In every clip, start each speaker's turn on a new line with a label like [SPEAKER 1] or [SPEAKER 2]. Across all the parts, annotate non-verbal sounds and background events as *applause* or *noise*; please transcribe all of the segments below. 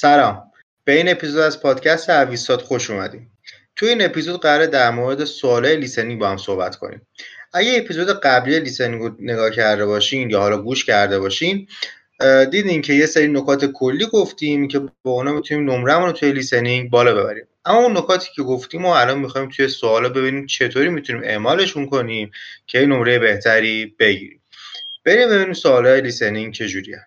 [SPEAKER 1] سلام. به این اپیزود از پادکست اویستات خوش اومدیم. تو این اپیزود قراره در مورد سوالای listening با هم صحبت کنیم. اگه اپیزود قبلی listening رو نگاه کرده باشین یا حالا گوش کرده باشین دیدین که یه سری نکات کلی گفتیم که با اونا می‌تونیم نمرمون رو توی listening بالا ببریم. اما اون نکاتی که گفتیم و الان می‌خوایم توی سوالا ببینیم چطوری می‌تونیم اعمالشون کنیم که نمره بهتری بگیریم. بریم ببینیم سوالای listening چجوریه.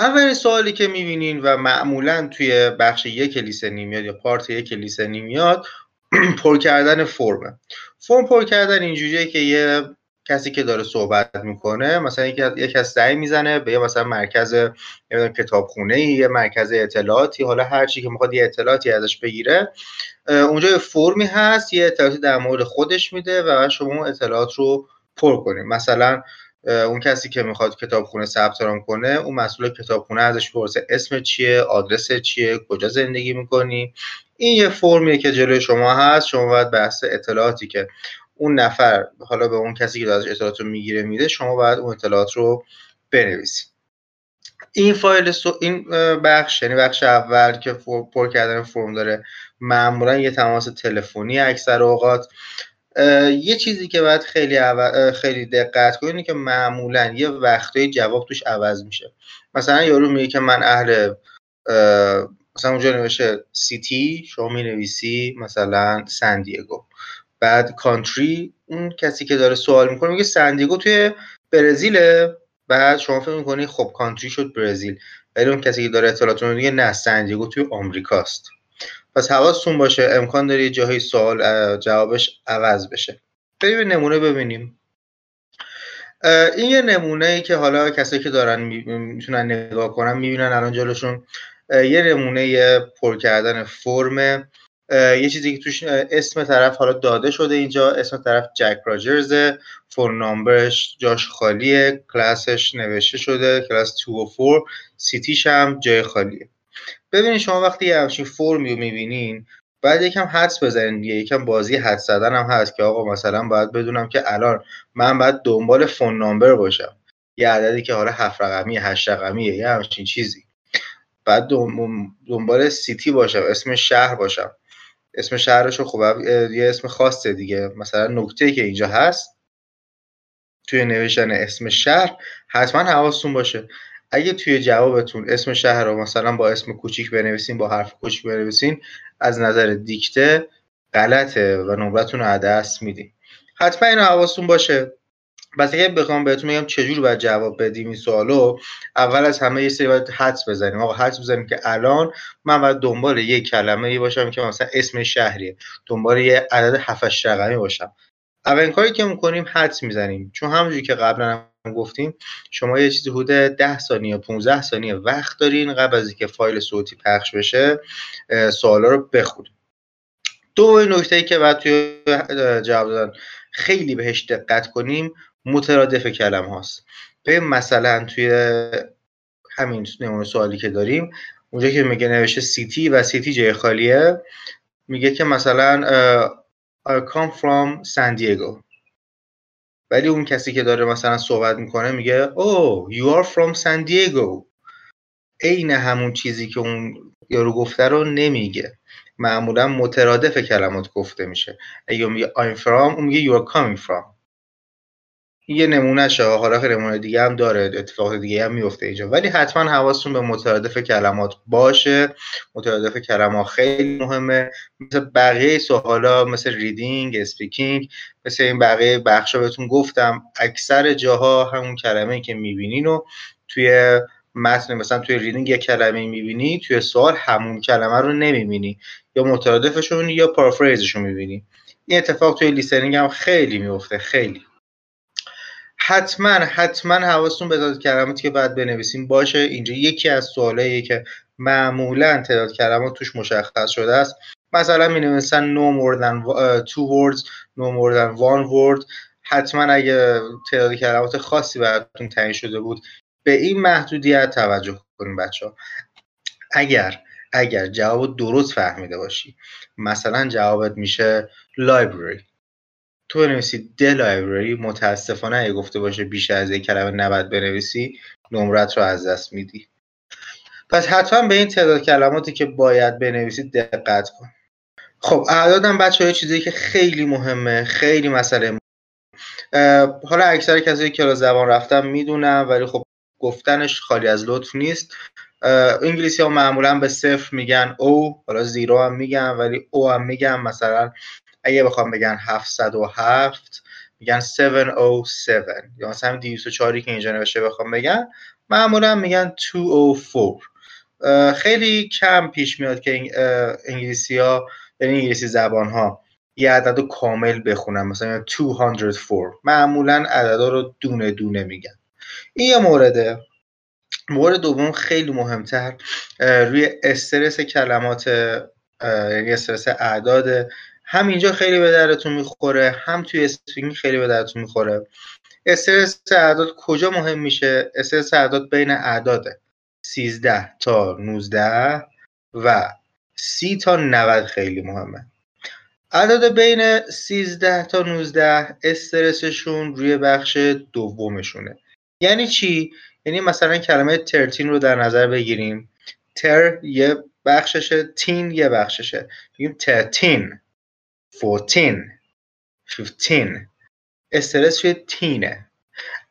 [SPEAKER 1] اولین سوالی که می‌بینین و معمولا توی بخش یک listening میاد یا part یک listening میاد *clears throat* پر کردن فرمه. فرم پر کردن اینجوریه که یه کسی که داره صحبت می‌کنه مثلا یک کسی زنگ می‌زنه به یه مثلا مرکز کتابخونه یه مرکز اطلاعاتی حالا هر چی که می‌خواد یه اطلاعاتی ازش بگیره اونجا یه فرمی هست یه اطلاعاتی در مورد خودش میده و شما اطلاعات رو پر کنید. مثلا اون کسی که می‌خواد کتابخونه ثبت نام کنه اون مسئول کتابخونه ازش پرسه اسم چیه آدرس چیه کجا زندگی می‌کنی؟ این یه فرمیه که جلوی شما هست شما باید بحث اطلاعاتی که اون نفر حالا به اون کسی که ازش اطلاعات رو می‌گیره میده شما باید اون اطلاعات رو بنویسید. این فایل سو این بخش یعنی بخش اول که پر کردن فرم داره معمولا یه تماس تلفنی اکثر اوقات. یه چیزی که باید خیلی خیلی دقت کنید که معمولا یه وقتای جواب توش عوض میشه. مثلا یارو میگه که من اهل مثلا اونجا نوشته سیتی شما می نویسی مثلا سندیگو بعد کانتری اون کسی که داره سوال می‌کنه میگه سندیگو توی برزیله. بعد شما فکر می‌کنی خب کانتری شد برزیل. ولی اون کسی که داره اطلاعات میگه نه سندیگو توی آمریکاست. پس حواستون باشه امکان داره یه جاهای سوال جوابش عوض بشه. بریم نمونه ببینیم. این یه نمونه ای که حالا کسایی که دارن می‌تونن نگاه کنن می‌بینن الان جلوشون. یه نمونه پر کردن فرم. یه چیزی که توش اسم طرف حالا داده شده اینجا اسم طرف جک راجرز. فون نامبرش جاش خالیه کلاسش نوشته شده کلاس 2 و 4 city ش هم جای خالیه. ببینید شما وقتی یه همچین فرمی رو می‌بینین باید یکم حدس بزنین دیگه یکم بازی حدس زدن هم هست که آقا مثلا باید بدونم که الان من باید دنبال phone number باشم. یه عددی که حالا هفت رقمی هشت رقمیه یه همچین چیزی. باید دنبال city باشم اسم شهر باشم. اسم شهرش خب یه اسم خاصه دیگه. مثلا نکته که اینجا هست توی نوشتن اسم شهر حتما حواستون باشه. اگه توی جوابتون اسم شهر رو مثلا با اسم کوچیک بنویسین با حرف کوچیک بنویسین از نظر دیکته غلطه و نمرتون رو دست میدین. حتما اینو حواستون باشه. بس اگه بخوام بهتون بگم چجور باید جواب بدیم این سوالو اول از همه یه سری باید حدس بزنیم. آقا حدس بزنیم که الان من باید دنبال یه کلمه ای باشم که مثلا اسم شهریه. دنبال یه عدد 7 رقمی باشم. اولین کاری که می‌کنیم حدس می‌زنیم. چون همونجوری که قبلا هم گفتیم شما یه چیزی حدود 10 ثانیه 15 ثانیه وقت دارین قبل از اینکه فایل صوتی پخش بشه سوالا رو بخونید. دو نکته ای که بعد توی جواب دادن خیلی بهش دقت کنیم مترادف کلم هاست. به مثلا توی همین نمونه سوالی که داریم اونجا که میگه نوشته سیتی و سیتی جای خالیه میگه که مثلا I come from San Diego. ولی اون کسی که داره مثلا صحبت می‌کنه میگه oh you are from San Diego. عین همون چیزی که اون یارو گفته رو نمیگه. معمولا مترادف کلمات گفته میشه. اگه میگه I'm from اون میگه you are coming from. یه نمونه شه. حالا نمونه دیگه هم داره. اتفاق دیگه هم میفته اینجا. ولی حتما حواستون به مترادف کلمات باشه. مترادف کلمات خیلی مهمه. مثل بقیه سوالا مثل reading speaking مثل این بقیه بخشا بهتون گفتم اکثر جاها همون کلمه که می‌بینین و توی متن مثلا توی reading یه کلمه می‌بینی توی سوال همون کلمه رو نمی‌بینی. یا مترادفشون یا paraphrase شون می‌بینی. این اتفاق توی listening هم خیلی میفته خیلی. حتما حتما حواستون به تعداد کلماتی که باید بنویسیم. باشه اینجا یکی از سوالایی که معمولا تعداد کلمات توش مشخص شده است. مثلا می نویسن no more than two words no more than word. حتما اگه تعداد کلمات خاصی براتون تعیین شده بود به این محدودیت توجه کنیم بچه ها اگر اگر جواب درست فهمیده باشی مثلا جوابت میشه library. تو بنویسی د لایبرری متاسفانه اگه گفته باشه بیشتر از یک کلمه نباید بنویسی نمرت رو از دست میدی. پس حتما به این تعداد کلماتی که باید بنویسید دقت کن. خب اعدادم بچه های چیزی که خیلی مهمه خیلی مسئله حالا اکثر کسایی که زبان رفتن می‌دونم ولی خب گفتنش خالی از لطف نیست. انگلیسی ها معمولا به صفر میگن او حالا زیرو هم میگن ولی او هم میگن مثلا اگه بخوام بگن 707 میگن 707 یا مثلا 204 که اینجا نوشته بخوام بگن معمولا میگن 204 خیلی کم پیش میاد که انگلیسی ها یعنی انگلیسی زبان ها یه عدد رو کامل بخونن مثلا 204 معمولا عددا رو دونه دونه میگن. این یه مورده. مورد دوم خیلی مهمتر روی استرس کلمات یعنی استرس اعداد هم اینجا خیلی به درتون می‌خوره هم توی اسپینگ خیلی به درتون می‌خوره. استرس اعداد کجا مهم میشه؟ استرس اعداد بین اعداد 13 تا 19 و 30 تا 90 خیلی مهمه. اعداد بین 13 تا 19 استرسشون روی بخش دومشونه. یعنی چی؟ یعنی مثلا کلمه ترتین رو در نظر بگیریم. تر یه بخششه تین یه بخششه. بگیم ترتین. فورتین فیفتین استرس روی تینه.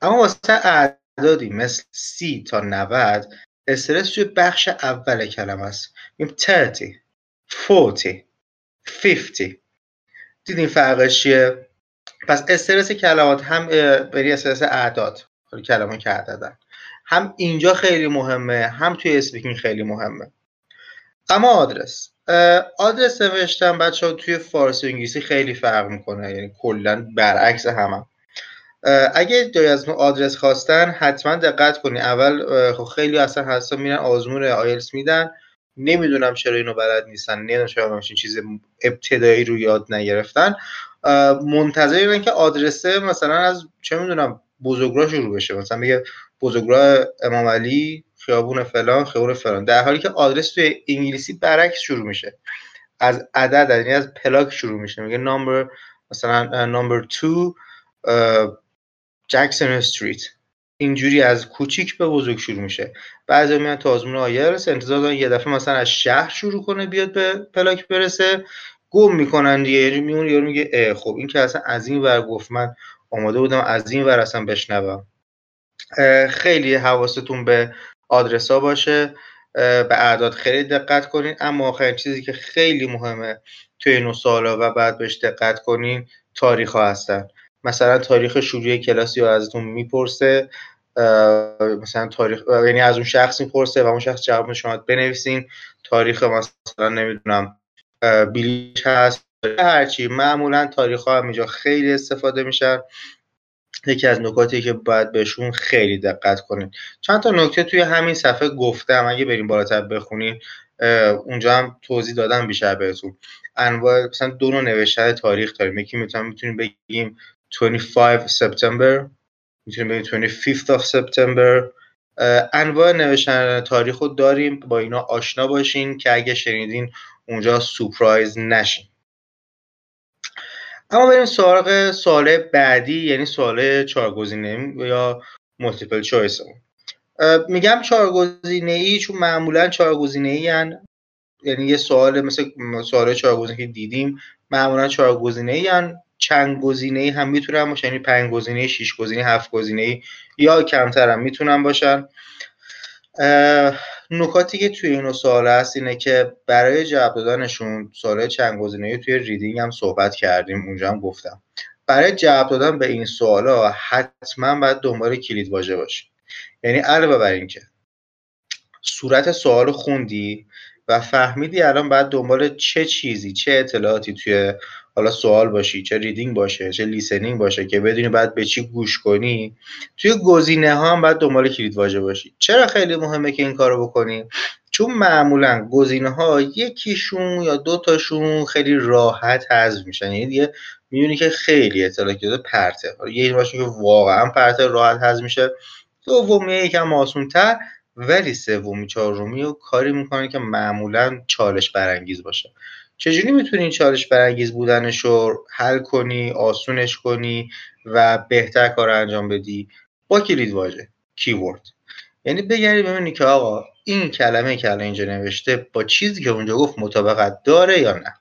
[SPEAKER 1] اما واسه اعدادی مثل سی تا 90 استرس روی بخش اول کلمه است. میگیم 30 40 50 دیدین فرقش چیه؟ پس استرس کلمات هم بری استرس اعداد کلمه که عددن هم اینجا خیلی مهمه هم توی speaking خیلی مهمه. اما آدرس. آدرس نوشتن بچه ها توی فارسی و انگلیسی خیلی فرق می‌کنه یعنی کلا برعکس هم, هم. اگه دیدی ازت آدرس خواستن حتما دقت کنی. اول خب خیلیا اصلا هستن میرن آزمون آیلس میدن. نمی‌دونم چرا اینو بلد نیستن نمی‌دونم چرا همچین چیز ابتدایی رو یاد نگرفتن. منتظر که آدرسه مثلا از چه می‌دونم بزرگراه شروع بشه. مثلا میگه بزرگراه امام علی خیابون فلان خیابون فلان. در حالی که آدرس توی انگلیسی برعکس شروع میشه. از عدد یعنی از پلاک شروع میشه. میگه نمبر مثلا نمبر 2 جکسون استریت. اینجوری از کوچیک به بزرگ شروع میشه. بعضی میان تا آزمون آیرس انتظار دارن یه دفعه مثلا از شهر شروع کنه بیاد به پلاک برسه. گم می‌کنن دیگه. یعنی میون یارو میگه خب این که اصلا از این ور گفت من آماده بودم از این ور اصلا بشنوم. خیلی حواستون به آدرس ها باشه به اعداد خیلی دقت کنین. اما آخرین چیزی که خیلی مهمه توی این سالا و بعد بهش دقت کنین تاریخ ها هستن. مثلا تاریخ شروع کلاسی رو ازتون می‌پرسه مثلا تاریخ یعنی از اون شخص می‌پرسه و اون شخص جواب شما بنویسین. تاریخ مثلا نمی‌دونم بیلیش هست. هرچی معمولا تاریخ ها هم خیلی استفاده میشن. یکی از نکاتی که باید بهشون خیلی دقت کنید. چند تا نکته توی همین صفحه گفتم اگه بریم بالاتر بخونین اونجا هم توضیح دادم بیشتر بهتون. انواع مثلا دو نوع نوشتن تاریخ داریم. یکی می‌تونیم می‌تونیم بگیم 25 سپتامبر می‌تونیم بگیم 25 of سپتامبر انواع نوشتن تاریخ رو داریم با اینا آشنا باشین که اگه شنیدین اونجا سورپرایز نشین. اما بریم سراغ سوال بعدی یعنی سوال چهارگزینه یا multiple choice میگم چهارگزینه ای چون معمولا چهارگزینه ای یعنی یه سوال مثل سوال چهارگزینه که دیدیم معمولا چهارگزینه ای چند گزینه ای هم می‌تونن باشن یعنی پنج گزینه شش گزینه هفت گزینه ای یا کمتر هم می‌تونن باشن. نکاتی که توی این سوال هست اینه که برای جواب دادنشون سوال چند گزینه توی reading هم صحبت کردیم اونجا هم گفتم. برای جواب دادن به این سوالا حتما باید دنبال کلید واژه باشی. یعنی علاوه بر اینکه صورت سوال خوندی و فهمیدی الان باید دنبال چه چیزی چه اطلاعاتی توی حالا سوال باشی چه reading باشه چه listening باشه که بدونی باید به چی گوش کنی توی گزینه ها هم باید دنبال کلید واژه باشی. چرا خیلی مهمه که این کارو بکنی؟ چون معمولا گزینه ها یکیشون یا دوتاشون خیلی راحت حذف میشن. یعنی دیگه می‌بینی که خیلی اطلاعاتی داده پرته. یه باشه که واقعا پرته راحت حذف میشه. دومی یکم آسونتر ولی سومی چهارمی و کاری می‌کنه که معمولا چالش برانگیز باشه. چجوری می‌تونی این چالش برانگیز بودنش رو حل کنی آسونش کنی و بهتر کار انجام بدی؟ با کلید واژه کیورد یعنی بگردی ببینی که آقا این کلمه که الان اینجا نوشته با چیزی که اونجا گفت مطابقت داره یا نه؟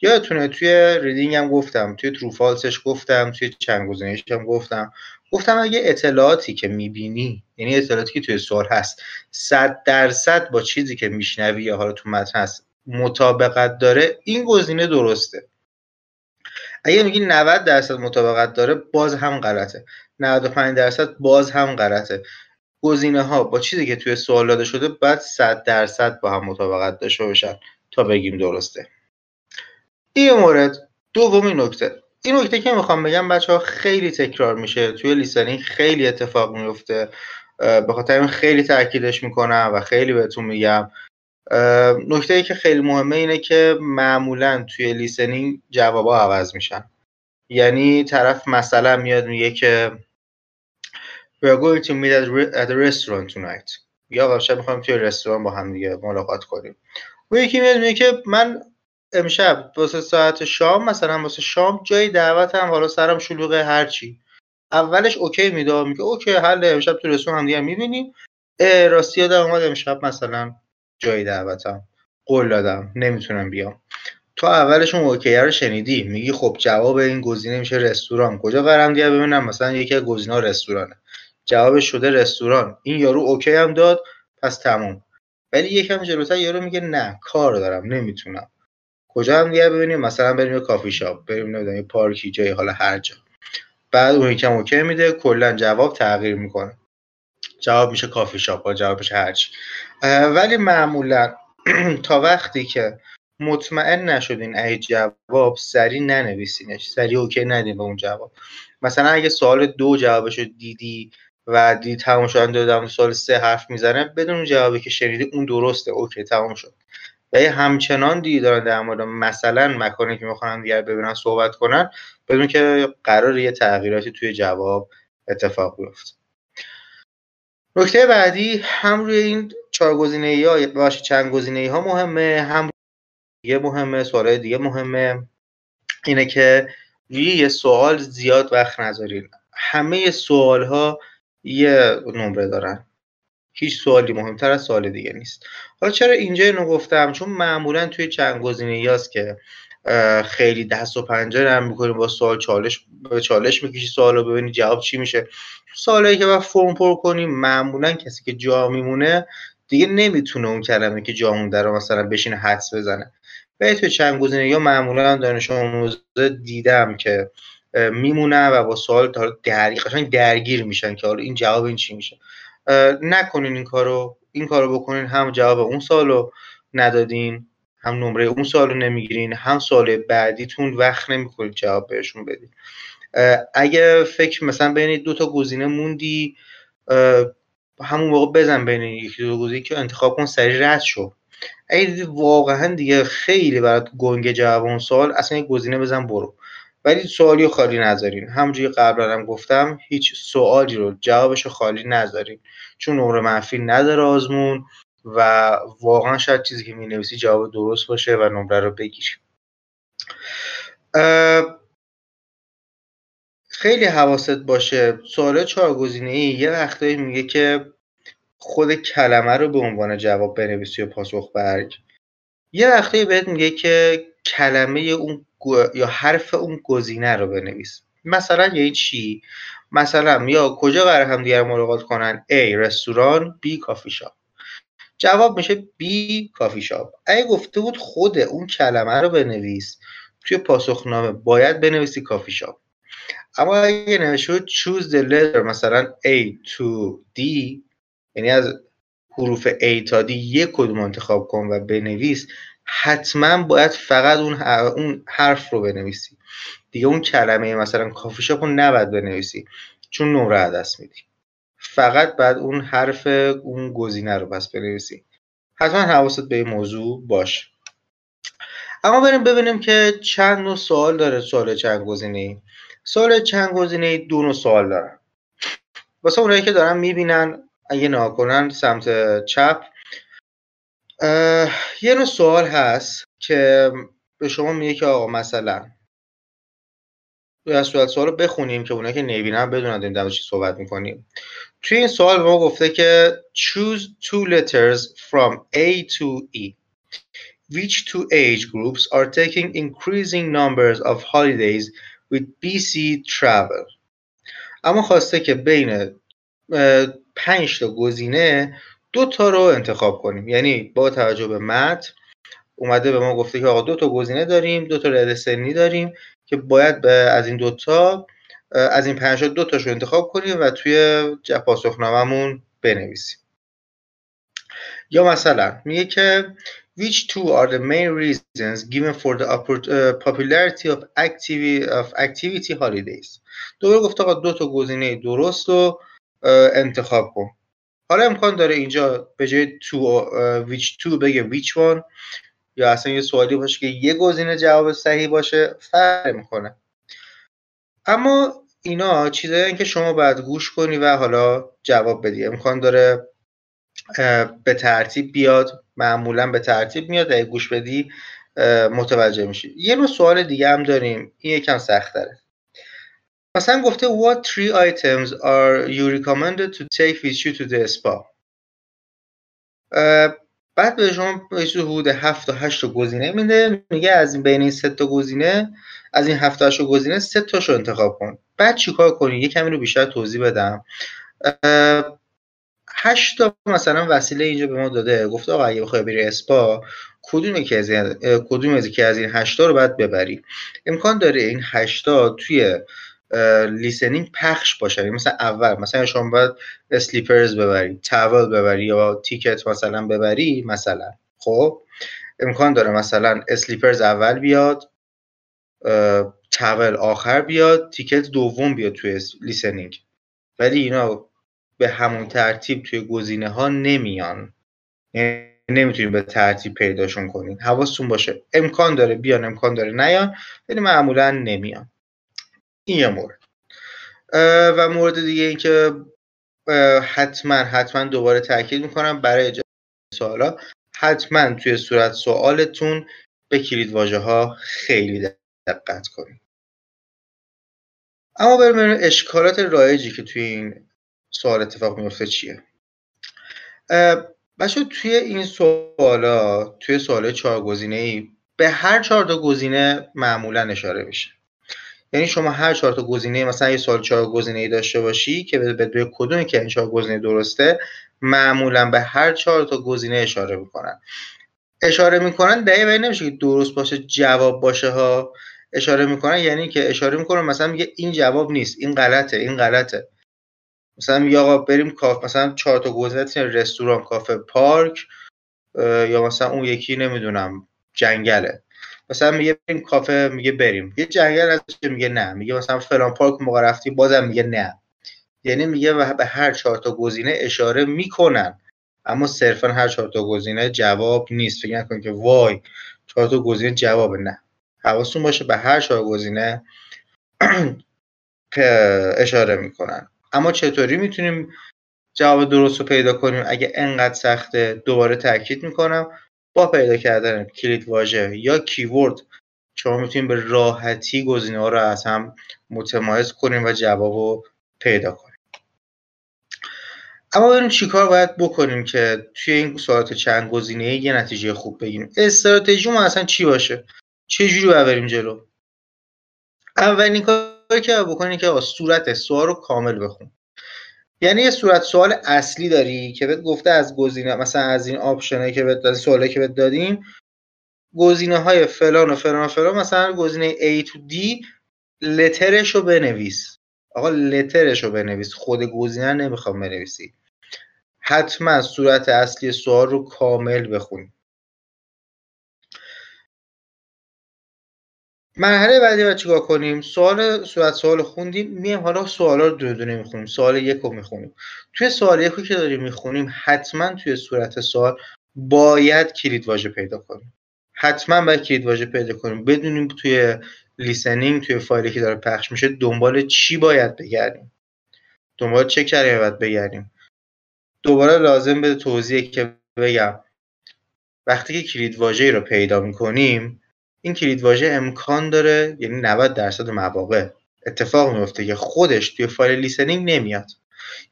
[SPEAKER 1] یادتونه توی ریدینگ هم گفتم توی تروفالسش گفتم توی چند گزینش هم گفتم. گفتم اگه اطلاعاتی که می‌بینی یعنی اطلاعاتی که توی سوال هست صد درصد با چیزی که میشنوی یا حالا تو متن هست مطابقت داره این گزینه درسته. اگه میگی 90 درصد مطابقت داره باز هم غلطه. 95 درصد باز هم غلطه. گزینه ها با چیزی که توی سوال داده شده بعد 100 درصد با هم مطابقت داشته باشن تا بگیم درسته. این مورد دومین نکته. این نکته که می‌خوام بگم بچه ها خیلی تکرار میشه. توی لیسنینگ خیلی اتفاق میفته به خاطر خیلی تاکیدش می‌کنم و خیلی بهتون میگم. نکته ای که خیلی مهمه اینه که معمولا توی listening جوابا عوض میشن. یعنی طرف مثلا میاد میگه که We are going to meet at a restaurant tonight. یا شب می‌خوایم توی رستوران با هم دیگه ملاقات کنیم. و یکی میاد میگه که من امشب واسه ساعت شام مثلا واسه شام جایی دعوتم حالا سرم شلوغه هرچی. اولش okay میده میگه okay حله امشب تو رستوران هم دیگه می‌بینیم. راستی یادم اومد امشب مثلا جایی دعوتم. قول دادم. نمی‌تونم بیام. تو اولش اون okay رو شنیدی؟ میگی خب جواب این گزینه میشه رستوران. کجا قراره هم دیگه ببینن مثلا یکی از گزینه‌ها رستورانه. جوابش شده رستوران. این یارو okay هم داد پس تموم. ولی یکم جلوتر یارو میگه نه کار دارم نمی‌تونم. کجا هم دیگه ببینیم. مثلا بریم یه کافی شاپ بریم نمی‌دونم یه پارکی جایی حالا هر جا. بعد اون یکم okay میده کلا جواب تغییر می‌کنه. جواب میشه کافی شاپ جواب میشه هرچی ولی معمولا *clears throat* تا وقتی که مطمئن نشدین این جواب سری ننویسینش سری okay ندین به اون جواب. مثلا اگه سوال دو جوابشو دیدی و دید تمام شدن دادم سوال سه حرف می‌زنه بدون جوابی که شنیدی اون درسته okay تمام شد. و همچنان دیگه دارن در مورد مثلا مکانی که می‌خوان همدیگر ببینن صحبت کنن بدون که قرار یه تغییراتی توی جواب اتفاق بیفته. نکته بعدی هم روی این چهار گزینه یا باشه چند گزینه ها مهمه هم دیگه مهمه سوال دیگه مهمه. اینه که یه سوال زیاد وقت نذارین. همه سوال ها یه نمره دارن. هیچ سوالی مهمتر از سوال دیگه نیست. حالا چرا اینجا اینو گفتم؟ چون معمولا توی چند گزینه یاست که خیلی دست و پنجه نرم می‌کنیم با سوال چالش چالش می‌کشی سوال رو ببینی جواب چی میشه. سوالایی که باید فرم پر کنیم معمولا کسی که جا میمونه دیگه نمی‌تونه اون کلمه که جا مونده مثلا بشینه حدس بزنه. و توی چند گزینه؟ یا معمولا دانش آموزا دیدم که میمونه و با سوال درگیر درگیر میشن که حالا این جواب این چی میشه. نکنین این کارو این کارو بکنین هم جواب اون سالو ندادین هم نمره اون سال رو نمی‌گیرین هم سال بعدیتون وقت نمی‌کنید جواب بهشون بدین. اگه فکر مثلا بین دو تا گزینه موندی همون موقع بزن بین یکی دو گزینه که انتخاب کن سریع رد شو. اگه واقعا دیگه خیلی برات گنگ جواب اون سوال اصلا یک گزینه بزن برو. ولی سوالی خالی نذارین. همونجوری قبلا هم گفتم هیچ سوالی رو جوابش رو خالی نذارین. چون نمره منفی نداره آزمون و واقعا شاید چیزی که می نویسی جواب درست باشه و نمره رو بگیری. خیلی حواست باشه. سوال چهار گزینه ای یه وقتایی میگه که خود کلمه رو به عنوان جواب بنویسی و پاسخ برگ. یه وقتایی بهت میگه که کلمه اون یا حرف اون گزینه رو بنویس. مثلا یه چی؟ مثلا یا کجا قرار هم دیگر ملاقات کنن؟ A رستوران B کافی شاپ. جواب میشه B کافی شاپ. اگه گفته بود خود اون کلمه رو بنویس توی پاسخنامه باید بنویسی کافی شاپ. اما اگه نوشته choose the letter مثلا A to D یعنی از حروف A تا D یک کدوم انتخاب کن و بنویس. حتما باید فقط اون اون حرف رو بنویسی. دیگه اون کلمه مثلا کافی شاپ رو نباید بنویسی چون نمره دست میدی. فقط بعد اون حرف اون گزینه رو بس بنویسی. حتما حواست به این موضوع باش اما بریم ببینیم که چند نوع سوال داره سوال چند گزینه سوال چند گزینه دو نوع سوال دارن واسه اونایی که دارن می‌بینن اگه ناکنن سمت چپ. یه نوع سوال هست که به شما میگه که آقا مثلا از صورت سوال رو بخونیم که اونایی که نمی‌بینن بدونن داریم در چی صحبت می‌کنیم. توی این سوال ما گفته که choose two letters from A to E. Which two age groups are taking increasing numbers of holidays with BC travel. اما خواسته که بین پنج تا گزینه دو تا رو انتخاب کنیم. یعنی با توجه به متن اومده به ما گفته که آقا دو تا گزینه داریم دو تا رده سنی داریم که باید به از این دوتا از این پنج دو تاشو انتخاب کنیم و توی پاسخنامهمون بنویسیم. یا مثلا میگه که which two are the main reasons given for the popularity of activity, of activity holidays? دوباره گفته آقا دو تا گزینه درست رو انتخاب کن. حالا امکان داره اینجا به جای تو which two بگه which one یا اصلا یه سوالی باشه که یه گزینه جواب صحیح باشه فرق می‌کنه. اما اینا چیزایی که شما باید گوش کنی و حالا جواب بدی. امکان داره به ترتیب بیاد. معمولا به ترتیب میاد اگه گوش بدی متوجه میشی. یه نوع سوال دیگه هم داریم. این یکم سخت داره مثلا گفته what three items are you recommended to take with you to the spa? بعد به شما حدود 7 تا 8 تا گزینه میده. میگه از این بین این سه تا گزینه از این 7 تا 8 گزینه سه تاشو انتخاب کن. بعد چیکار کنی؟ یه کمی رو بیشتر توضیح بدم. 8 تا مثلا وسیله اینجا به ما داده. گفته آقا اگه بخوای بری اسپا کدوم که از این کدوم از که از این 8 تا رو باید ببری؟ امکان داره این 8 تا توی listening پخش باشه. یعنی مثلا اول مثلا شما باید slippers ببری towel ببری یا ticket مثلا ببری مثلا. خب؟ امکان داره مثلا slippers اول بیاد towel آخر بیاد ticket دوم بیاد توی listening. ولی اینا به همون ترتیب توی گزینه ها نمیان. یعنی نمی‌تونید به ترتیب پیداشون کنین. حواستون باشه. امکان داره بیان امکان داره نیان ولی معمولا نمیان. این یه مورد. و مورد دیگه این که حتما حتما دوباره تاکید می‌کنم برای سوالا حتما توی صورت سوالتون به کلید واژه ها خیلی دقت کنید اما بریم اشکالات رایجی که توی این سوال اتفاق میفته چیه؟ بچه توی این سوالا توی سوال چهار گزینه ای به هر چهار تا گزینه معمولا اشاره میشه. یعنی شما هر چهار تا گزینه مثلا یه سوال چهار گزینه ای داشته باشی که به به کدومی که این چهار گزینه درسته معمولا به هر چهار تا گزینه اشاره می‌کنن. اشاره می‌کنن دقیقا نمیشه که درست باشه جواب باشه ها. اشاره می‌کنن یعنی که اشاره می‌کنن مثلا میگه این جواب نیست این غلطه این غلطه. مثلا میگه آقا بریم کاف مثلا چهار تا گزینه رستوران کافه پارک یا مثلا اون یکی نمی‌دونم جنگله. مثلا میگه بریم کافه میگه بریم. یه جنگل از میگه نه. میگه مثلا فلان پارک موقع رفتی بازم میگه نه. یعنی میگه به هر چهار تا گزینه اشاره می‌کنن. اما صرفا هر چهار تا گزینه جواب نیست. فکر نکن که وای چهار تا گزینه جواب نه. حواستون باشه به هر چهار گزینه *clears throat* اشاره می‌کنن. اما چطوری می‌تونیم جواب درست رو پیدا کنیم؟ اگه انقدر سخته دوباره تاکید می‌کنم. با پیدا کردن کلید واژه یا کیورد شما می‌تونید به راحتی گزینه ها رو از هم متمایز کنیم و جواب رو پیدا کنیم. اما بریم چیکار باید بکنیم که توی این سوالات چند گزینه یه نتیجه خوب بگیریم. استراتژی ما اصلا چی باشه؟ چه جوری بریم جلو؟ اولین کاری که بکنیم که صورت سوال رو کامل بخون. یعنی یه صورت سوال اصلی داری که بهت گفته از گزینه مثلا از این آپشنایی که بهت دادیم سوالی که بهت دادیم گزینه های فلان و فلان و فلان مثلا گزینه A تو D لترش رو بنویس. آقا لترش رو بنویس. خود گزینه نمی‌خوام بنویسی. حتما صورت اصلی سوال رو کامل بخون مرحله بعدی باید چیکار کنیم؟ سوال صورت سوال خوندیم میایم حالا سوالا رو دونه دونه می‌خونیم سوال یک رو می‌خونیم. توی سوال یک که داریم می‌خونیم حتما توی صورت سوال باید کلید واژه پیدا کنیم. حتما باید کلید واژه پیدا کنیم. بدونیم توی لیسنینگ توی فایلی که داره پخش میشه دنبال چی باید بگردیم. دنبال چه کلمه باید بگردیم. دوباره لازم به توضیح که بگم. وقتی که کلید واژه رو پیدا می‌کنیم این کلید واژه امکان داره یعنی 90 درصد مواقع اتفاق میفته که خودش توی فایل لیسنینگ نمیاد.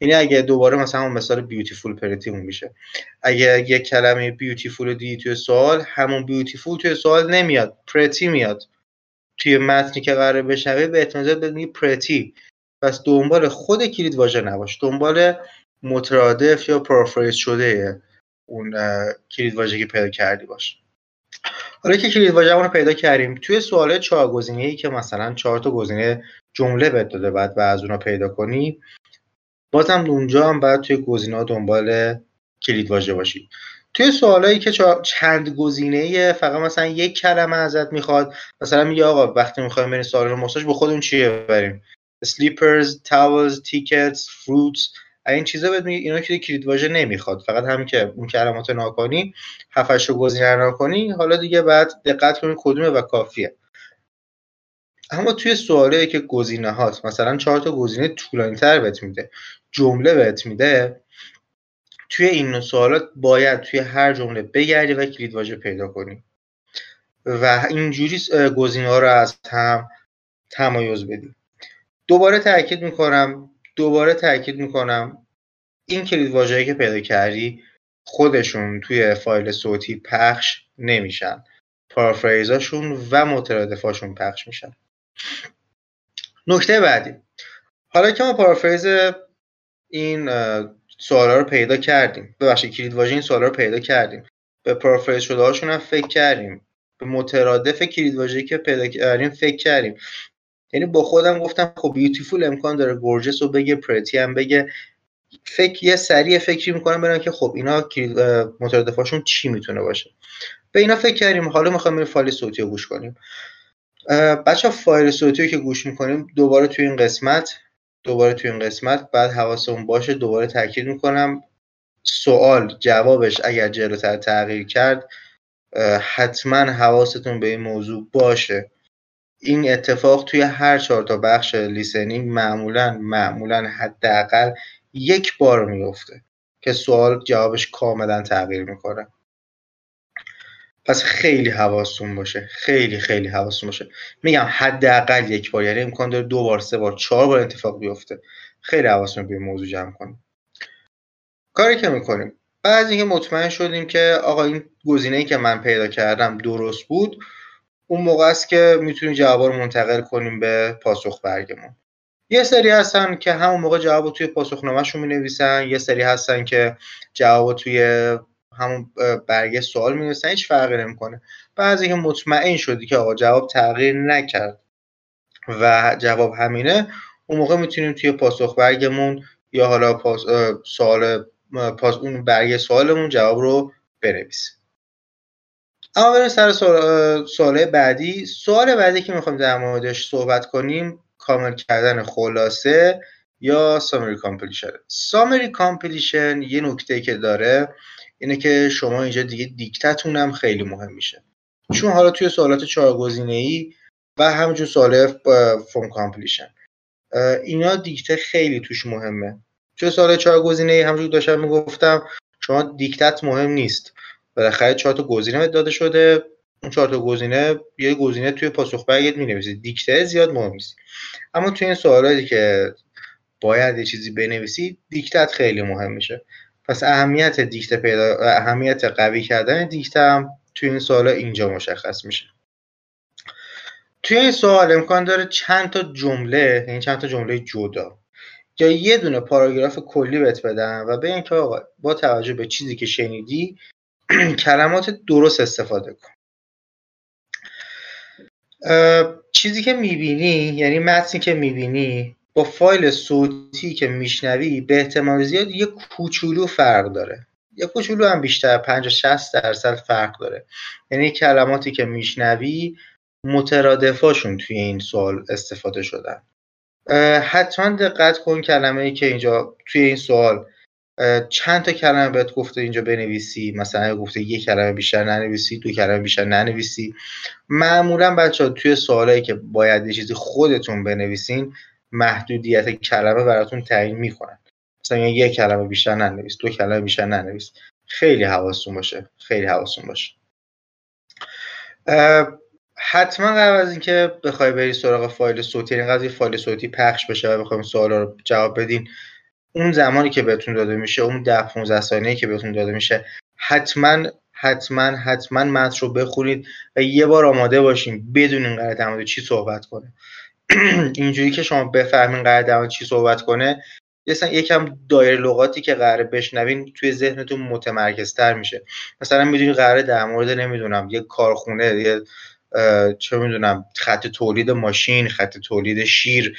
[SPEAKER 1] یعنی اگه دوباره مثلا همون مثال بیوتیفول پرتیمون میشه. اگه یک کلمه بیوتیفول رو توی سوال همون بیوتیفول توی سوال نمیاد پرتی میاد. توی متنی که قرار بشنوه به احتمال بدونی پرتی. پس دنبال خود کلید واژه نباش. دنبال مترادف یا پرافریز شده اون کلید واژه که پیدا کردی باش. حالا که کلید واژه رو پیدا کردیم توی سوال چهار گزینه ای که مثلا چهار تا گزینه جمله بهت داده بعد و از اونها پیدا کنی بازم اونجا هم باید توی گزینه دنبال کلید واژه باشی. توی سوالایی که چند گزینه فقط مثلا یک کلمه ازت می‌خواد مثلا میگه آقا وقتی می‌خوایم بریم سوال رو ماساژ به خودمون چیه بریم؟ سلیپرز تاولز تیکتس فروتس این چیزا بهت میگه اینا که کلید واژه نمی‌خواد. فقط همین که اون کلمات ناکنی هفتش رو گزینه ناکنی حالا دیگه بعد دقت کنید کدومه و کافیه. اما توی سوالی که گزینه هات مثلا چهار تا گزینه طولانی تر بهت میده جمله بهت میده توی این سوالات باید توی هر جمله بگردی و کلید واژه پیدا کنی. و اینجوری گزینه ها رو از هم تمایز بدی. دوباره تاکید می‌کنم دوباره تاکید می‌کنم این کلید واژه‌ای که پیدا کردی خودشون توی فایل صوتی پخش نمیشن. پارافریزاشون و مترادفاشون پخش میشن. نکته بعدی. حالا که ما پارافریز این سوالا رو پیدا کردیم. ببخشید کلید واژه این سوالا رو پیدا کردیم. به پارافریز شده هاشون هم فکر کردیم. به مترادف کلید واژه‌ای که پیدا کردیم فکر کردیم. یعنی با خودم گفتم خب بیوتیفول امکان داره گورجس رو بگه پرتی هم بگه. فکر یه سریع فکری می‌کنم برم که خب اینا مترادفاشون چی می‌تونه باشه. به اینا فکر کردیم. حالا می‌خوایم این فایل صوتی رو گوش کنیم. بچه فایل صوتی رو که گوش می‌کنیم دوباره توی این قسمت دوباره توی این قسمت. بعد حواسمون باشه دوباره تاکید می‌کنم. سوال جوابش اگر جلوتر تغییر کرد حتما حواستون به این موضوع باشه. این اتفاق توی هر چهار تا بخش لیسنینگ معمولا معمولا حداقل یک بار میفته که سوال جوابش کاملا تغییر می‌کنه. پس خیلی حواستون باشه خیلی خیلی حواستون باشه. میگم حداقل یک بار یعنی امکان داره دو بار سه بار چهار بار اتفاق بیفته. خیلی حواستون به موضوع جمع کنیم کاری که می‌کنیم بعد اینکه مطمئن شدیم که آقا این گزینه‌ای که من پیدا کردم درست بود اون موقع است که می‌تونیم جواب رو منتقل کنیم به پاسخ برگمون. یه سری هستن که همون موقع جواب توی پاسخنامهشون می نویسن یه سری هستن که جواب توی همون برگه سوال می نویسن هیچ فرقی نمی‌کنه. بعضی که مطمئن شدی که آقا جواب تغییر نکرد و جواب همینه اون موقع می‌تونیم توی پاسخ برگمون یا حالا پاس، سوال پاس اون برگه سوالمون جواب رو بنویسیم. اما بریم سر سوال بعدی. سوال بعدی که می‌خوایم در موردش صحبت کنیم کامل کردن خلاصه یا summary completion summary completion یه نکته که داره اینه که شما اینجا دیگه دیکتتون هم خیلی مهم میشه. چون حالا توی سوالات چهار گزینه ای و همینجور سوال form completion اینا دیکته خیلی توش مهمه. توی سوال چهار گزینه ای همونجور داشتم می‌گفتم شما دیکتت مهم نیست. بالاخره چهار تا گزینه داده شده. اون چهار تا گزینه یه گزینه توی پاسخ برگت می‌نویسید دیکته زیاد مهم نیست. اما توی این سوالاتی که باید یه چیزی بنویسید دیکتت خیلی مهم میشه. پس اهمیت دیکته پیدا اهمیت قوی کردن دیکته هم توی این سوالا اینجا مشخص میشه. توی این سوال امکان داره چند تا جمله یعنی چند تا جمله جدا یا یه دونه پاراگراف کلی بهت بدن و بگن که آقا با توجه به چیزی که شنیدی *clears throat* کلمات درست استفاده کن. چیزی که می‌بینی یعنی متنی که می‌بینی با فایل صوتی که میشنوی به احتمال زیاد یه کوچولو فرق داره. یه کوچولو هم بیشتر 50 60 درصد فرق داره. یعنی کلماتی که میشنوی مترادفاشون توی این سوال استفاده شدن. حتما دقت کن کلمه ای که اینجا توی این سوال چند تا کلمه بهت گفته اینجا بنویسی؟ مثلا گفته یک کلمه بیشتر ننویسی دو کلمه بیشتر ننویسی. معمولا بچه ها توی سوالایی که باید یه چیزی خودتون بنویسین محدودیت کلمه براتون تعیین می‌کنن. مثلا یک کلمه بیشتر ننویس دو کلمه بیشتر ننویس. خیلی حواستون باشه خیلی حواستون باشه. حتما قبل از اینکه بخوای بری سراغ فایل صوتی این قضیه فایل صوتی پخش بشه و بخوایم سوالا رو جواب بدین. اون زمانی که بهتون داده میشه اون ده 15 ثانیه که بهتون داده میشه حتما حتما حتما متن رو بخونید و یه بار آماده باشین بدونین قرار در چی صحبت کنه. *clears throat* اینجوری که شما بفهمین قرار در چی صحبت کنه مثلا یکم دایر لغاتی که قراره بشنوین توی ذهنتون متمرکزتر میشه. مثلا می‌دونی قراره در مورد نمی‌دونم یه کارخونه یه چه می‌دونم خط تولید ماشین خط تولید شیر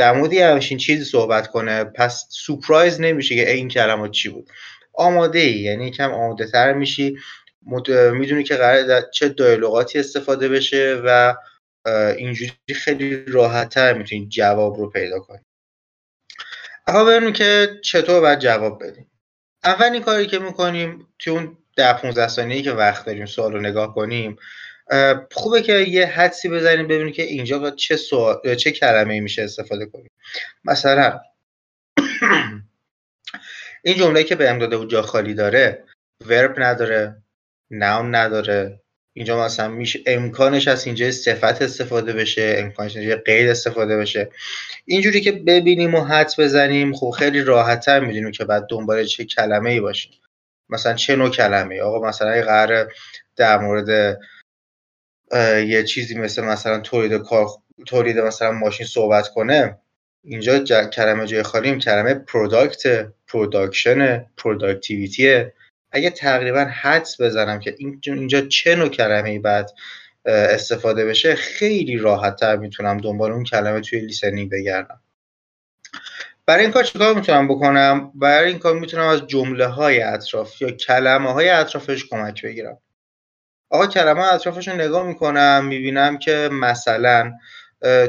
[SPEAKER 1] در مورد همچین چیزی صحبت کنه پس سورپرایز نمیشه که این کلمات چی بود. آماده ای یعنی یکم آماده تر میشی می‌دونی که قرار چه دیالوگاتی استفاده بشه و اینجوری خیلی راحت تر می‌تونی جواب رو پیدا کنی. اما ببینیم که چطور باید جواب بدیم؟ اولین کاری که می‌کنیم توی اون ده 15 ثانیه‌ای که وقت داریم سوال رو نگاه کنیم خوبه که یه حدسی بزنیم ببینیم که اینجا چه سوال چه کلمه میشه استفاده کنیم. مثلا *clears throat* این جمله که بهم داده بود جا خالی داره ورب نداره noun نداره. اینجا مثلا میشه امکانش از اینجا صفت استفاده بشه امکانش اینجا قید استفاده بشه. اینجوری که ببینیم و حدس بزنیم خب خیلی راحتتر می‌دونیم که بعد دنبال چه کلمه ای باشیم. مثلا چه نوع کلمه آقا مثلا قرار در مورد یه چیزی مثل مثلا تولید کار تولید مثلا ماشین صحبت کنه اینجا کلمه جای خالی کلمه product production productivity اگه تقریبا حدس بزنم که اینجا چه نوع کلمه بعد استفاده بشه خیلی راحت تر می‌تونم دنبال اون کلمه توی لیسنینگ بگردم. برای این کار چیکار می‌تونم بکنم؟ برای این کار می‌تونم از جمله های اطراف یا کلمه های اطرافش کمک بگیرم. آقا کلمه اطرافش رو نگاه می‌کنم می‌بینم که مثلا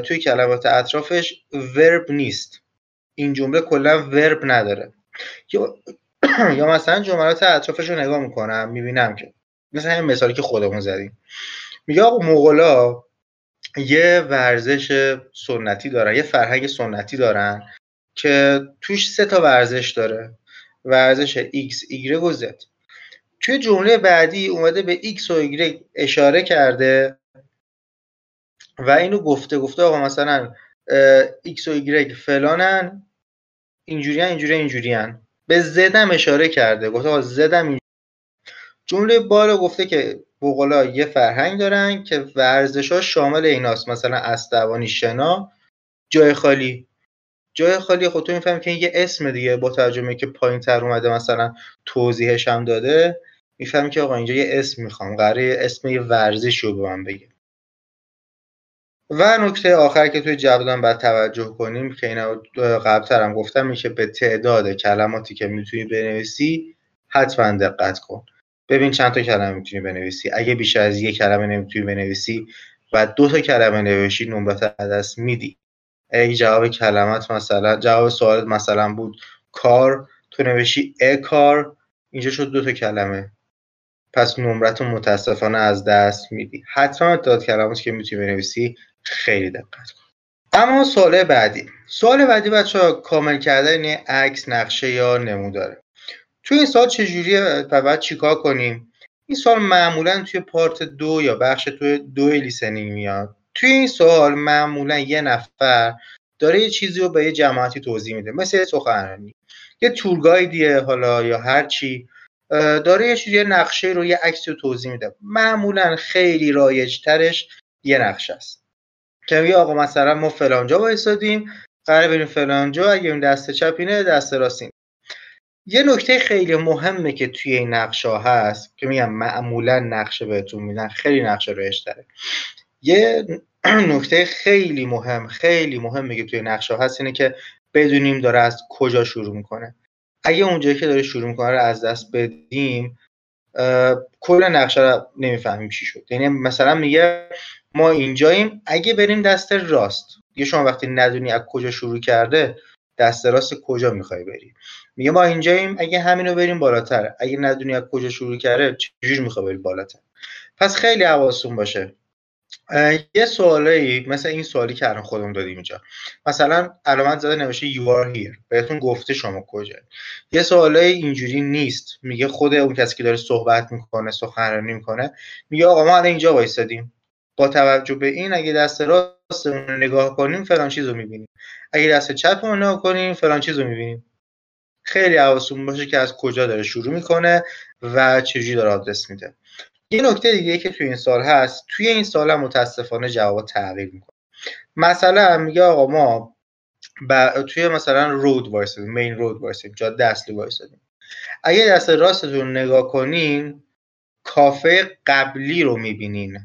[SPEAKER 1] توی کلمات اطرافش ورب نیست. این جمله کلا ورب نداره. *clears throat* یا مثلا جملات اطرافش رو نگاه می‌کنم می‌بینم که. مثلا این مثالی که خودمون زدیم. میگه آقا مغلا یه ورزش سنتی دارن یه فرهنگ سنتی دارن که توش سه تا ورزش داره. ورزش X, Y و Z. توی جمله بعدی اومده به X و Y اشاره کرده و اینو گفته گفته آقا مثلا X و Y فلانن اینجوری اینجوری اینجوری به زدم اشاره کرده گفته آقا زدم این جمله بالا گفته که بقلا یه فرهنگ دارن که ورزش ها شامل ایناست. مثلا اسدوانی شنا جای خالی. جای خالی خود تو می‌فهمی که یه اسم دیگه با ترجمه که پایین تر اومده مثلا توضیحش هم داده. می‌فهمی که آقا اینجا یه اسم می‌خوام. قراره اسم یه ورزش رو به من بگه. و نکته آخر که توی جوابم باید توجه کنیم که اینا قبل هم گفتم میشه به تعداد کلماتی که می‌تونی بنویسی حتما دقت کن. ببین چند تا کلمه می‌تونی بنویسی. اگه بیشتر از یک کلمه نمی‌تونی بنویسی و دو تا کلمه نوشی نمرات دست میدی. اگه جواب کلمات مثلا جواب سوالت مثلا بود کار تو نوشی ا کار اینجا شد دو تا کلمه. پس نمرت متاسفانه از دست میدی. حتما تعداد کلماتی که می‌تونی بنویسی خیلی دقت کن. اما سوال بعدی. سوال بعدی بچه ها کامل کردن عکس نقشه یا نموداره توی این سوال چجوریه و بعد چیکار کنیم؟ این سوال معمولا توی پارت دو یا بخش توی دو لیسنینگ میاد. توی این سوال معمولا یه نفر داره یه چیزی رو به یه جماعتی توضیح میده. مثل سخنرانی. یه تورگایدیه حالا یا هر چی. داره یه چیزی نقشه رو یه عکسی رو توضیح میده. معمولا خیلی رایج ترش یه نقشه است. که میگه آقا مثلا ما فلانجا وایسادیم قرار بریم فلانجا اگه این دست چپینه دست راستین یه نکته خیلی مهمه که توی این نقشه هست که میگم معمولا نقشه بهتون میدن خیلی نقشه داره یه نکته خیلی مهم خیلی مهمه که توی نقشه هست اینه که بدونیم داره از کجا شروع می‌کنه. اگه اونجایی که داره شروع می‌کنه رو از دست بدیم کل نقشه رو نمی‌فهمیم چی شد. یعنی مثلا میگه ما اینجاییم اگه بریم دست راست یه شما وقتی ندونی از کجا شروع کرده دست راست کجا می‌خوای بری؟ میگه ما اینجاییم اگه همینو بریم بالاتر. اگه ندونی از کجا شروع کرده چجوری می‌خوای بری بالاتر؟ پس خیلی حواستون باشه. یه سوالی مثل این سوالی که الان خودمون دادیم اینجا. مثلا علامت زده نوشته you are here. بهتون گفته شما کجا. یه سوالی اینجوری نیست. میگه خود اون کسی که داره صحبت می‌کنه سخنرانی می‌کنه میگه آقا ما الان اینجا وایسادیم. با توجه به این اگه دست راست رو نگاه کنیم فلان چیز رو می‌بینیم. اگه دست چپ رو نگاه کنیم فلان چیز رو می‌بینیم. خیلی حواستون باشه که از کجا داره شروع می‌کنه و چجوری داره آدرس میده. یه نکته دیگه که توی این سال هست توی این سال هم متاسفانه جواب تغییر می‌کنه. مثلا میگه آقا ما توی مثلا رود وایسادیم مین رود وایسادیم جاده اصلی وایسادیم. اگه دست راستتون نگاه کنین کافه قبلی رو می‌بینین.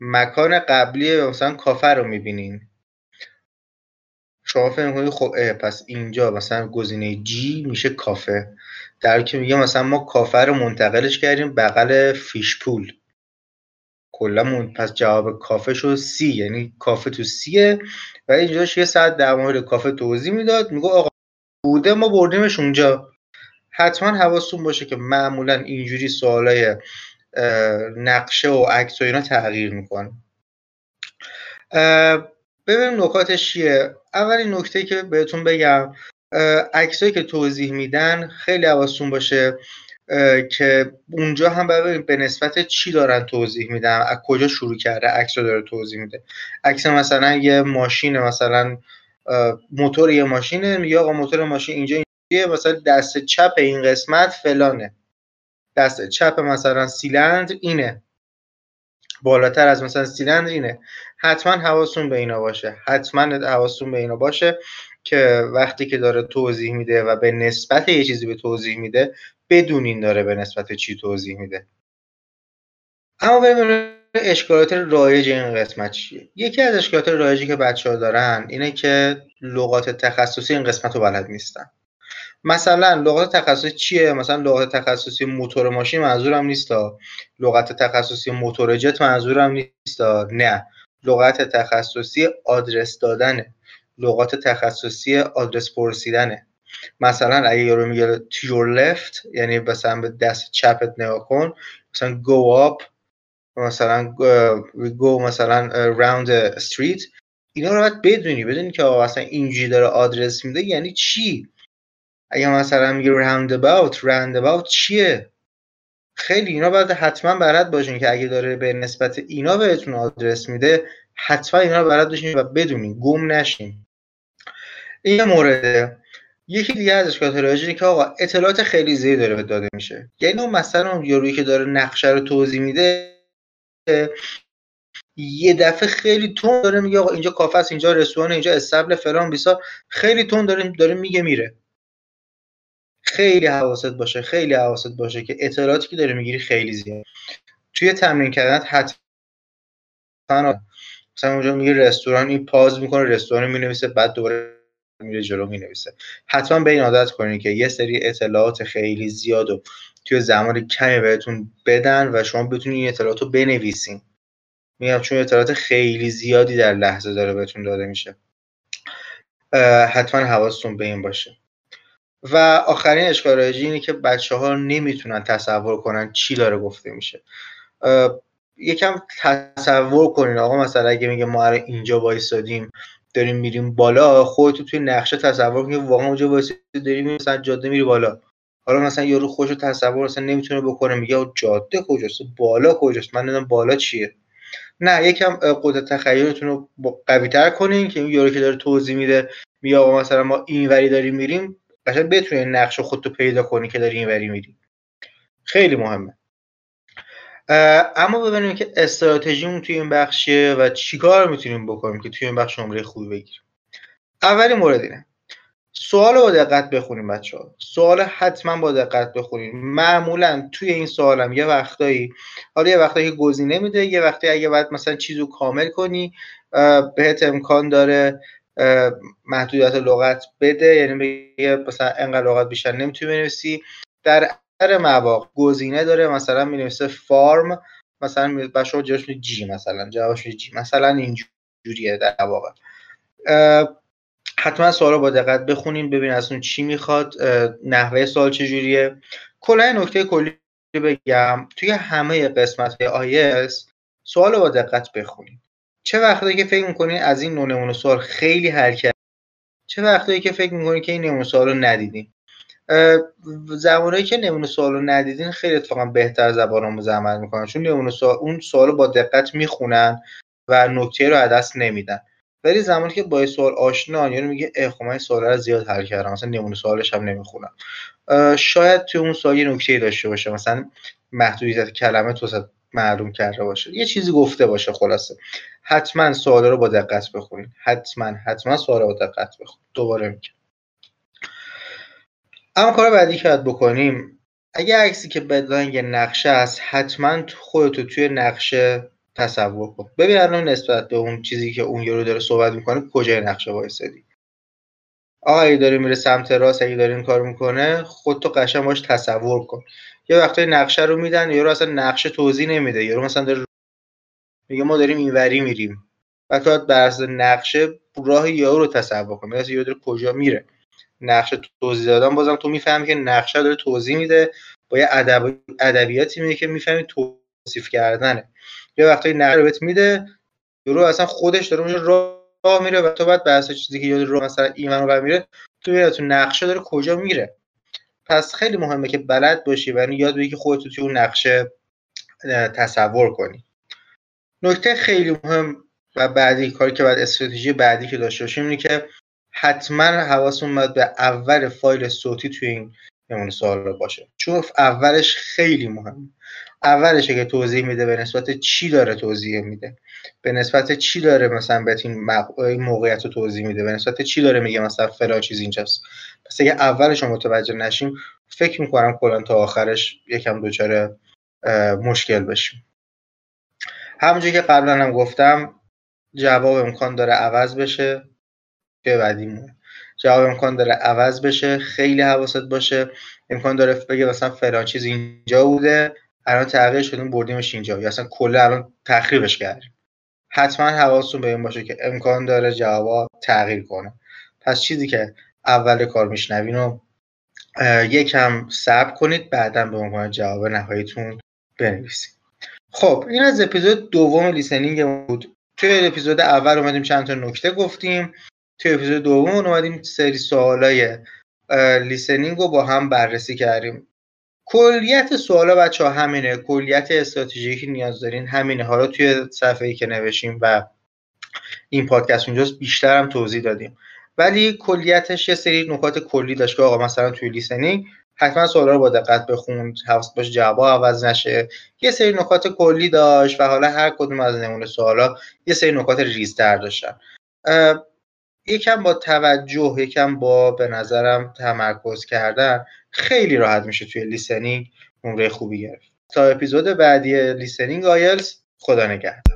[SPEAKER 1] مکان قبلی مثلا کافه رو می‌بینین. شما فکر کنید خب پس اینجا مثلا گزینه جی میشه کافه. در که میگه مثلا ما کافه رو منتقلش کردیم بغل فیش پول. کلا پس جواب کافه شد سی یعنی کافه تو سیه و اینجاش یه ساعت در مورد کافه توضیح می‌داد. میگه آقا بوده ما بردیمش اونجا. حتما حواستون باشه که معمولا اینجوری سوالای نقشه و عکس و اینا تغییر می‌کنه. ببینیم نکاتش چیه. اولین نکته که بهتون بگم عکسایی که توضیح میدن خیلی حواستون باشه که اونجا هم ببینیم به نسبت چی دارن توضیح میدن از کجا شروع کرده عکس رو داره توضیح میده. عکس مثلا یه ماشین مثلا موتور یه ماشینه میگه آقا موتور ماشین اینجا اینجا مثلا دست چپ این قسمت فلانه. دست چپ مثلا سیلندر اینه. بالاتر از مثلا سیلندر اینه. حتما حواستون به اینا باشه. حتما حواستون به اینا باشه. که وقتی که داره توضیح میده و به نسبت یه چیزی به توضیح میده بدونین داره به نسبت چی توضیح میده. اما بریم اشکالات رایج این قسمت چیه؟ یکی از اشکالات رایجی که بچه ها دارن اینه که لغات تخصصی این قسمت رو بلد نیستن. مثلا لغات تخصصی چیه؟ مثلا لغات تخصصی موتور ماشین منظورم نیست لغت تخصصی موتور جت منظورم نیست نه. لغت تخصصی آدرس دادنه لغات تخصصی آدرس پرسیدنه. مثلا اگه یارو میگه to your left یعنی مثلا به دست چپت نگاه کن مثلا go up مثلا go مثلا round the street اینا رو باید بدونی بدونی که آقا مثلا اینجوری داره آدرس میده یعنی چی؟ اگه مثلا میگه round about round about چیه؟ خیلی اینا باید حتما بلد باشین که اگه داره به نسبت اینا بهتون آدرس میده حتما اینا رو بلد باشین و بدونین گم نشین. این مورده. یکی دیگه از اشکالات که آقا اطلاعات خیلی زیادی داره داده میشه. یعنی اون مثلا اون یارویی که داره نقشه رو توضیح میده یه دفعه خیلی تون داره میگه آقا اینجا کافه است اینجا رستوران اینجا استبل فلان بیسا خیلی تون داره داره میگه میره. خیلی حواست باشه خیلی حواست باشه که اطلاعاتی که داره می‌گیری خیلی زیاد. توی تمرین کردن حتما مثلا اونجا میگه رستوران این پاز می‌کنه رستوران می‌نویسه بعد دوباره میره جلو می‌نویسه. حتما به این عادت کنید که یه سری اطلاعات خیلی زیاد و توی زمان کمی بهتون بدن و شما بتونید این اطلاعات رو بنویسین. میگم چون اطلاعات خیلی زیادی در لحظه داره بهتون داده میشه. حتما حواستون به این باشه. و آخرین اشکال اینه که بچه ها نمی‌تونن تصور کنن چی داره گفته میشه. یکم تصور کنین. آقا مثلا اگه میگه ما اینجا وایسادیم داریم میریم بالا خودتو توی نقشه تصور کنی واقعا اونجا وایسادی داریم مثلا جاده میری بالا. حالا مثلا یارو خوشو تصور اصلا نمی‌تونه بکنه میگه جاده کجاست؟ بالا کجاست؟ من نمی‌دونم بالا چیه. نه یکم قدرت تخیلتون رو قوی تر کنین که این یارو که داره توضیح میده میگه آقا مثلا ما اینوری داریم میریم قشنگ بتونی نقش خودتو پیدا کنی که داری اینوری میری. خیلی مهمه. اما ببینیم که استراتژیمون توی این بخشیه و چیکار می‌تونیم بکنیم که توی این بخش نمره خوبی بگیریم. اولین مورد اینه. سوال با دقت بخونیم بچه ها سوال حتما با دقت بخونیم. معمولا توی این سوال هم یه وقتایی حالا یه وقتایی گزینه میده یه وقتی اگه باید مثلا چیزو کامل کنی بهت امکان داره محدودیت لغت بده یعنی بگه مثلا انقدر لغت بیشتر نمی‌تونی بنویسی. در مواقع گزینه داره مثلا می‌نویسه فارم مثلا بچه‌ها جاش جی مثلا جوابش جی. مثلا اینجوریه در واقع. حتما سوال با دقت بخونیم ببین از اون چی می‌خواد نحوه سوال چجوریه. کلا نکته کلی بگم توی همه قسمت های آیس سوال با دقت بخونیم. چه وقتی که فکر می‌کنین از این نوع سوال خیلی کرد؟ چه وقتی که فکر می‌کنین که این نمونه سوال رو ندیدین زمانی که نمونه سوال رو ندیدین خیلی اتفاقا بهتر زبان آموز عمل می‌کنن. چون نمونه سوال اون سوال با دقت می‌خونن و نکته رو دست نمیدن. ولی زمانی که با سوال آشنا یعنی میگه اه خب من سوال رو زیاد حل کردم مثلا نمونه سوالش هم نمی‌خونم. شاید توی اون سوال یه نکته داشته باشه مثلا محدودیت کلمه تو معلوم کرده باشه. یه چیزی گفته باشه خلاصه. حتما سوال رو با دقت بخونید حتما حتما سوال رو با دقت بخونید دوباره میگم. اما کار بعدی که باید بکنیم اگه عکسی که بدلاین یه نقشه است حتما خودتو توی نقشه تصور کن. ببین الان نسبت به اون چیزی که اون یورو داره صحبت می‌کنه کجای نقشه وایسادی؟ آقا اگه داره میره سمت راست اگه داره این کار می‌کنه خودتو قشنگ باش تصور کن. یه وقتای نقشه رو میدن یارو اصلا نقشه توضیح نمیده. یارو مثلا داره میگه ما داریم اینوری میریم. تو بر نقشه راه یارو رو تصور کن مثلا یارو داره کجا میره. نقشه توضیح دادن بازم تو می‌فهمی که نقشه داره توضیح میده. با یه ادب... ادبیاتی میگه که می‌فهمی توصیف کردنه. یه وقتایی نقشه رو بهت میده یارو اصلا خودش داره اونجا راه میره و تو بعد بحث چیزی که یاد رو مثلا ایمن رو میره تو تو نقشه داره کجا میره پس خیلی مهمه که بلد باشی و یاد بگیری که خودت توی اون نقشه تصور کنی. نکته خیلی مهم و بعدی کاری که بعد استراتژی بعدی که داشته باشیم اینه که حتما حواسمون باید به اول فایل صوتی توی این نمونه سوال باشه. چون اولش خیلی مهم اولشه که توضیح میده به نسبت چی داره توضیح میده؟ به نسبت چی داره مثلا به این موقعیت رو توضیح میده؟ به نسبت چی داره میگه مثلا فلان چیز اینجاست؟ پس اگه اولش متوجه نشیم فکر می‌کنم کلا تا آخرش یکم دچار مشکل بشیم. همونجوری که قبلا هم گفتم جواب امکان داره عوض بشه. بعدیمونه جواب امکان داره عوض بشه خیلی حواست باشه. امکان داره بگه مثلا فلان چیز اینجا بوده الان تغییر شدیم بردیمش اینجا. یا اصلا کلا الان تخریبش کردیم. حتما حواستون به این باشه که امکان داره جواب تغییر کنه. پس چیزی که اول کار میشنوین رو یکم صبر کنید بعدا به عنوان جواب نهاییتون بنویسید. خب این از اپیزود دوم لیسنینگ بود. توی اپیزود اول اومدیم چند تا نکته گفتیم. توی اپیزود دوم اومدیم سری سوالای لیسنینگ رو با هم بررسی کردیم. کلیت سوالا بچه ها همینه. کلیت استراتژی که نیاز دارین همینه حالا توی صفحه ای که نوشیم و این پادکست اونجاست بیشتر هم توضیح دادیم. ولی کلیتش یه سری نکات کلی داشت که آقا مثلا توی لیسنینگ حتما سوالا رو با دقت بخوند حواس باش جواب عوض نشه. یه سری نکات کلی داشت و حالا هر کدوم از نمونه سوالا یه سری نکات ریزتر داشتن. یکم با توجه یکم با به نظرم تمرکز کردن خیلی راحت میشه توی لیسنینگ نمره خوبی گرفت. تا اپیزود بعدی لیسنینگ آیلز خدا نگهدار.